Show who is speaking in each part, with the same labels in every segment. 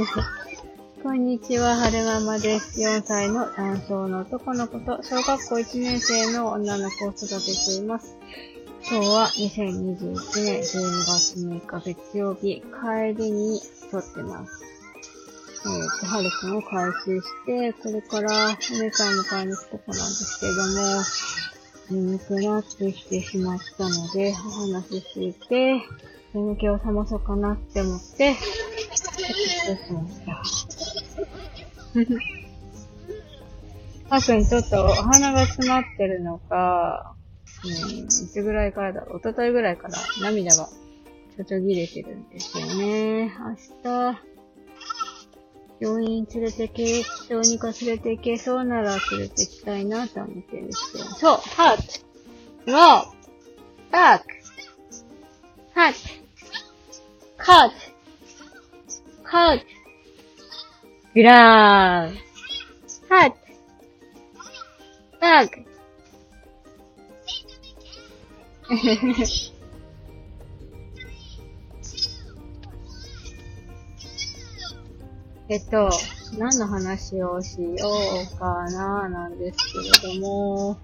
Speaker 1: こんにちは、はるままです。4歳の男性の男の子と小学校1年生の女の子を育てています。今日は2021年12月6日月曜日、帰りに撮ってます。えーと、はるくんを回収して、これからお姉さん迎えに行くとこなんですけども、眠くなってきてしまったので、お話ししていて、眠気を覚まそうかなって思って、た。くんちょっとお花が詰まってるのか、うん、いつぐらいからだろう、一昨日ぐらいから涙がちょちょぎれてるんですよね。明日、病院連れてけ、小児科連れて行けそうなら連れて行きたいなと思ってるんですけど。そう、ハート、ロー、バック、ハット、カット、カット、グラーン、ハット、バック。えっと、何の話をしようかな、なんですけれども、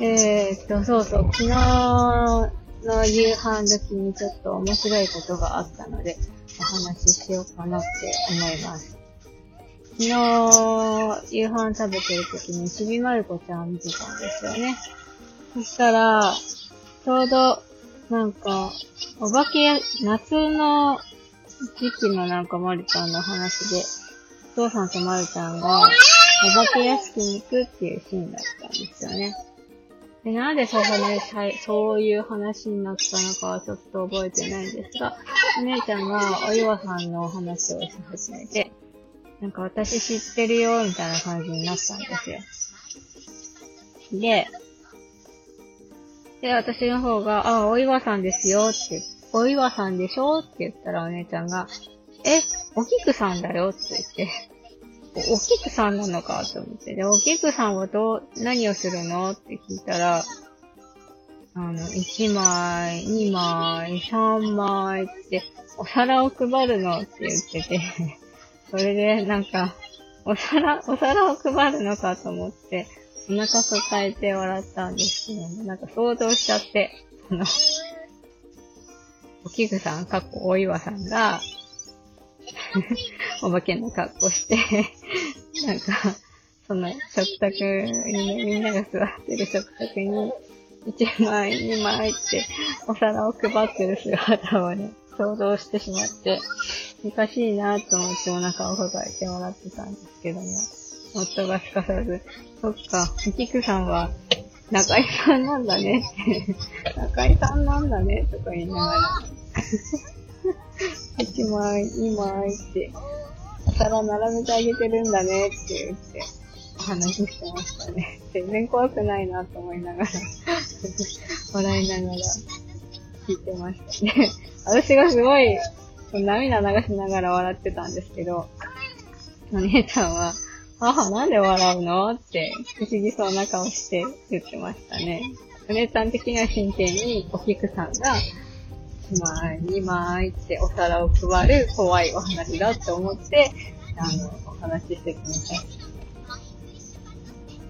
Speaker 1: えー、っと、そうそう、昨日の夕飯時にちょっと面白いことがあったので、お話ししようかなって思います。昨日、夕飯食べてる時にちびまる子ちゃん見てたんですよね。そしたら、ちょうど、なんか、お化けや、夏の時期のなんかまるちゃんの話で、お父さんとまるちゃんが、お化け屋敷に行くっていうシーンだったんですよね。で、なんでそう話、そういう話になったのかはちょっと覚えてないんですが、お姉ちゃんがお岩さんのお話をし始めて、なんか私知ってるよ、みたいな感じになったんですよ。で、で、私の方が、あ、お岩さんですよって、お岩さんでしょって言ったらお姉ちゃんが、え、お菊さんだよって言って、お、お菊さんなのかと思って。で、お菊さんはどう、何をするの？って聞いたら、あの、1枚、2枚、3枚って、お皿を配るのって言ってて、それで、なんか、お皿、お皿を配るのかと思って、お腹抱えて笑ったんですけど、なんか想像しちゃって、あの、おきぐさん、かっこお岩さんが、お化けの格好して、なんか、その食卓にね、みんなが座ってる食卓に、1枚、2枚って、お皿を配ってる姿をね、想像してしまって、おかしいなと思ってお腹を抱えてもらってたんですけども、夫がすかさず、そっか、みきくさんは、中井さんなんだねって、中井さんなんだねとか言いながら、1枚、2枚って、お皿並べてあげてるんだねって言って、お話ししてましたね。全然怖くないなと思いながら、笑いながら聞いてましたね。私がすごい、涙流しながら笑ってたんですけど、お姉ちゃんは、母なんで笑うの？って不思議そうな顔して言ってましたね。お姉ちゃん的には真剣にお菊さんが1枚、2枚ってお皿を配る怖いお話だって思って、あの、お話ししてきました。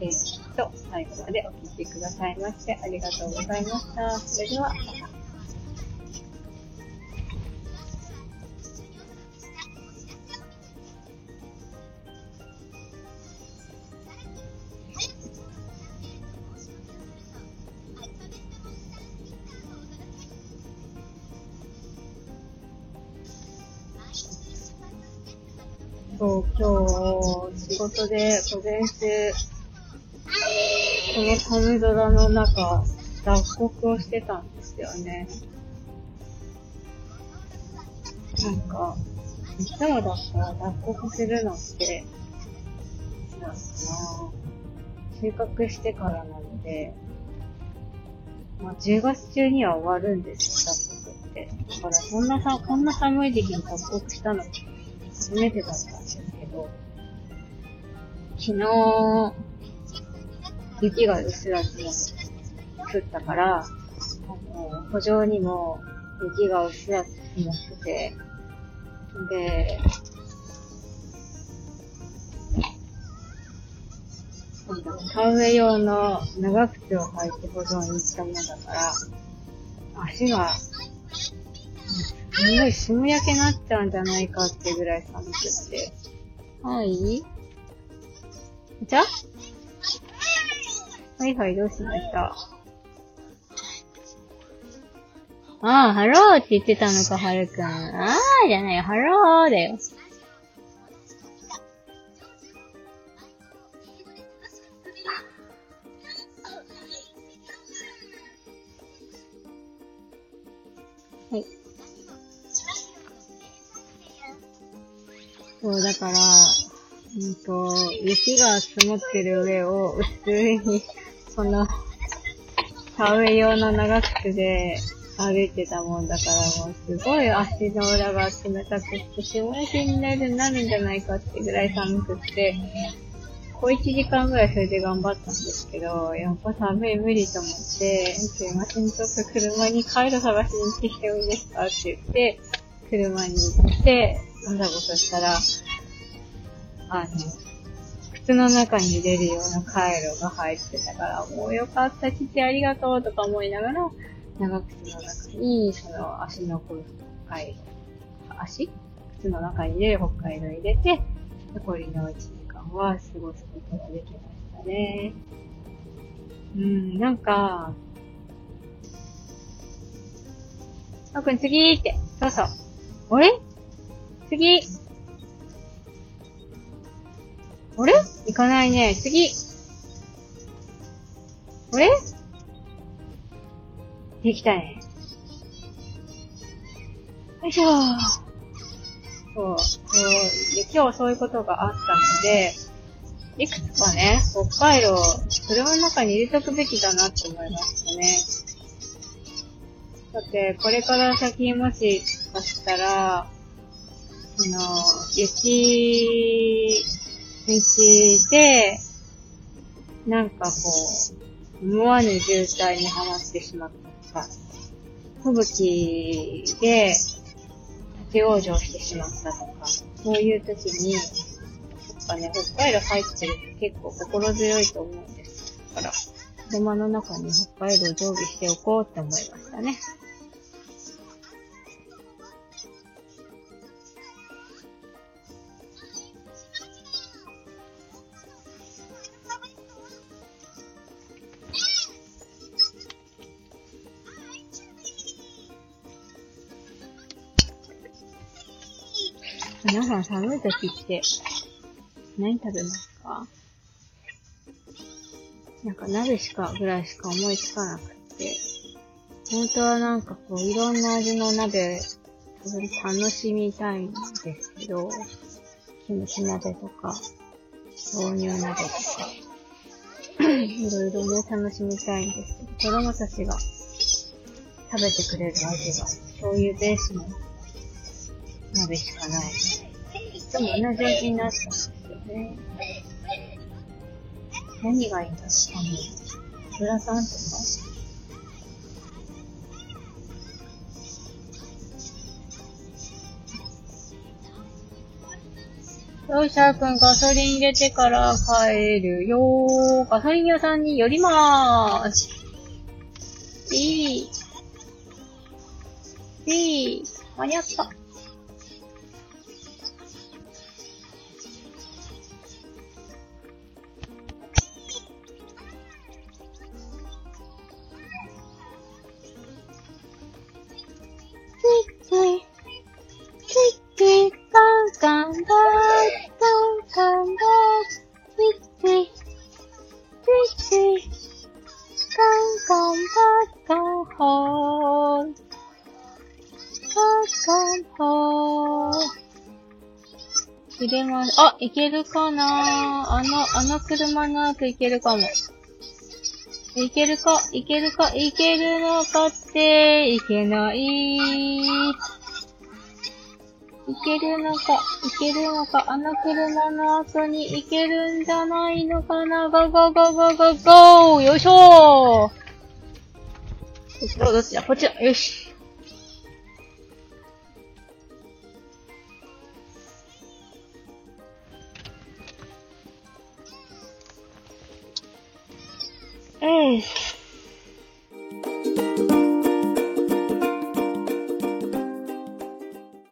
Speaker 1: えー、っと、最後までお聞きくださいましてありがとうございました。それでは、また。そう、今日、仕事で午前中、この寒空の中、脱穀をしてたんですよね。なんか、いつもだったら脱穀するのって、なんかな収穫してからなので、まあ、10月中には終わるんですよ、脱穀って。だから、そんなさ、こんな寒い時期に脱穀したの初めてだったんですけど、昨日、雪がうっすら積も降ったから、あの、補助にも雪がうっすら積思ってて。で、田植え用の長靴を履いて歩道に行ったものだから、足が、すごい霜焼けなっちゃうんじゃないかってぐらい寒くって。はいお茶はいはい、どうしました？ああ、ハローって言ってたのか、はるくん。ああ、じゃないよ、ハローだよ。はい。そう、だから、うんと、雪が積もってる上を、普通に、その、田植え用の長靴で、歩いてたもんだからもうすごい足の裏が冷たくて、しも焼けになるなるんじゃないかってぐらい寒くって、小1時間ぐらいそれで頑張ったんですけど、やっぱ寒い無理と思って、すいません、ちょっと車に帰る探しに行ってきてもいいですかって言って、車に行って、なんだことしたら、あの、靴の中に入れるような回路が入ってたから、もうよかった、父ありがとうとか思いながら、長靴の中に、その足の北海道、足？靴の中に入れる北海道入れて、残りの1時間は過ごすことができましたね。うん、なんか、あくん次って、そうそう。あれ？次あれ？行かないね。次あれ？できたね。よいしょー。そう、そう、で、今日そういうことがあったので、いくつかね、北海道、車の中に入れとくべきだなって思いましたね。だって、これから先もしかしたら、その、雪道で、なんかこう、思わぬ渋滞にはまってしまったとか、吹雪で立往生してしまったとか、そういう時に、やっぱね、北海道入ってると結構心強いと思うんです。だから、車の中に北海道常備しておこうって思いましたね。皆さん寒い時って、何食べますか？なんか鍋しか、ぐらいしか思いつかなくって、本当はなんかこう、いろんな味の鍋、楽しみたいんですけど、キムチ鍋とか、豆乳鍋とか、いろいろね、楽しみたいんですけど、子供たちが食べてくれる味が、醤油ベースの鍋しかない。いつも同じ味になったんですよね。何がいいんですかねグラタンとかよし、ゃーくん、ガソリン入れてから帰るよー。ガソリン屋さんに寄りまーす。いい。いい。間に合った。入れます。あ、いけるかな？あの、あの車の後いけるかも。いけるか？いけるか？いけるのかっていけない。いけるのか？いけるのか？あの車の後に行けるんじゃないのかな？ゴゴゴゴゴゴーよいしょーどっちだどっちだこっちだよし。